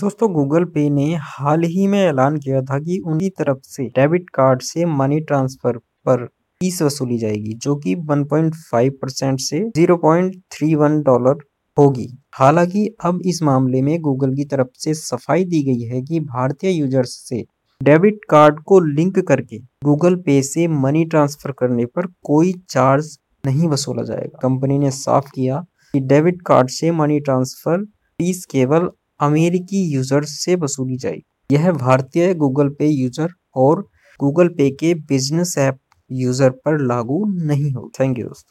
दोस्तों गूगल पे ने हाल ही में ऐलान किया था कि उनकी तरफ़ से डेबिट कार्ड से मनी ट्रांसफ़र पर फ़ीस वसूली जाएगी, जो कि 1.5 परसेंट से 0.31 डॉलर होगी। हालाँकि अब इस मामले में गूगल की तरफ़ से सफ़ाई दी गई है कि भारतीय यूज़र्स से डेबिट कार्ड को लिंक करके गूगल पे से मनी ट्रांसफ़र करने पर कोई चार्ज नहीं वसूला जाएगा। कंपनी ने साफ़ किया कि डेबिट कार्ड से मनी ट्रांसफ़र फ़ीस केवल अमेरिकी यूज़र्स से वसूली जाएगी यह भारतीय गूगल पे यूज़र और गूगल पे के बिज़नेस ऐप यूज़र पर लागू नहीं हो थैंक यू दोस्तों।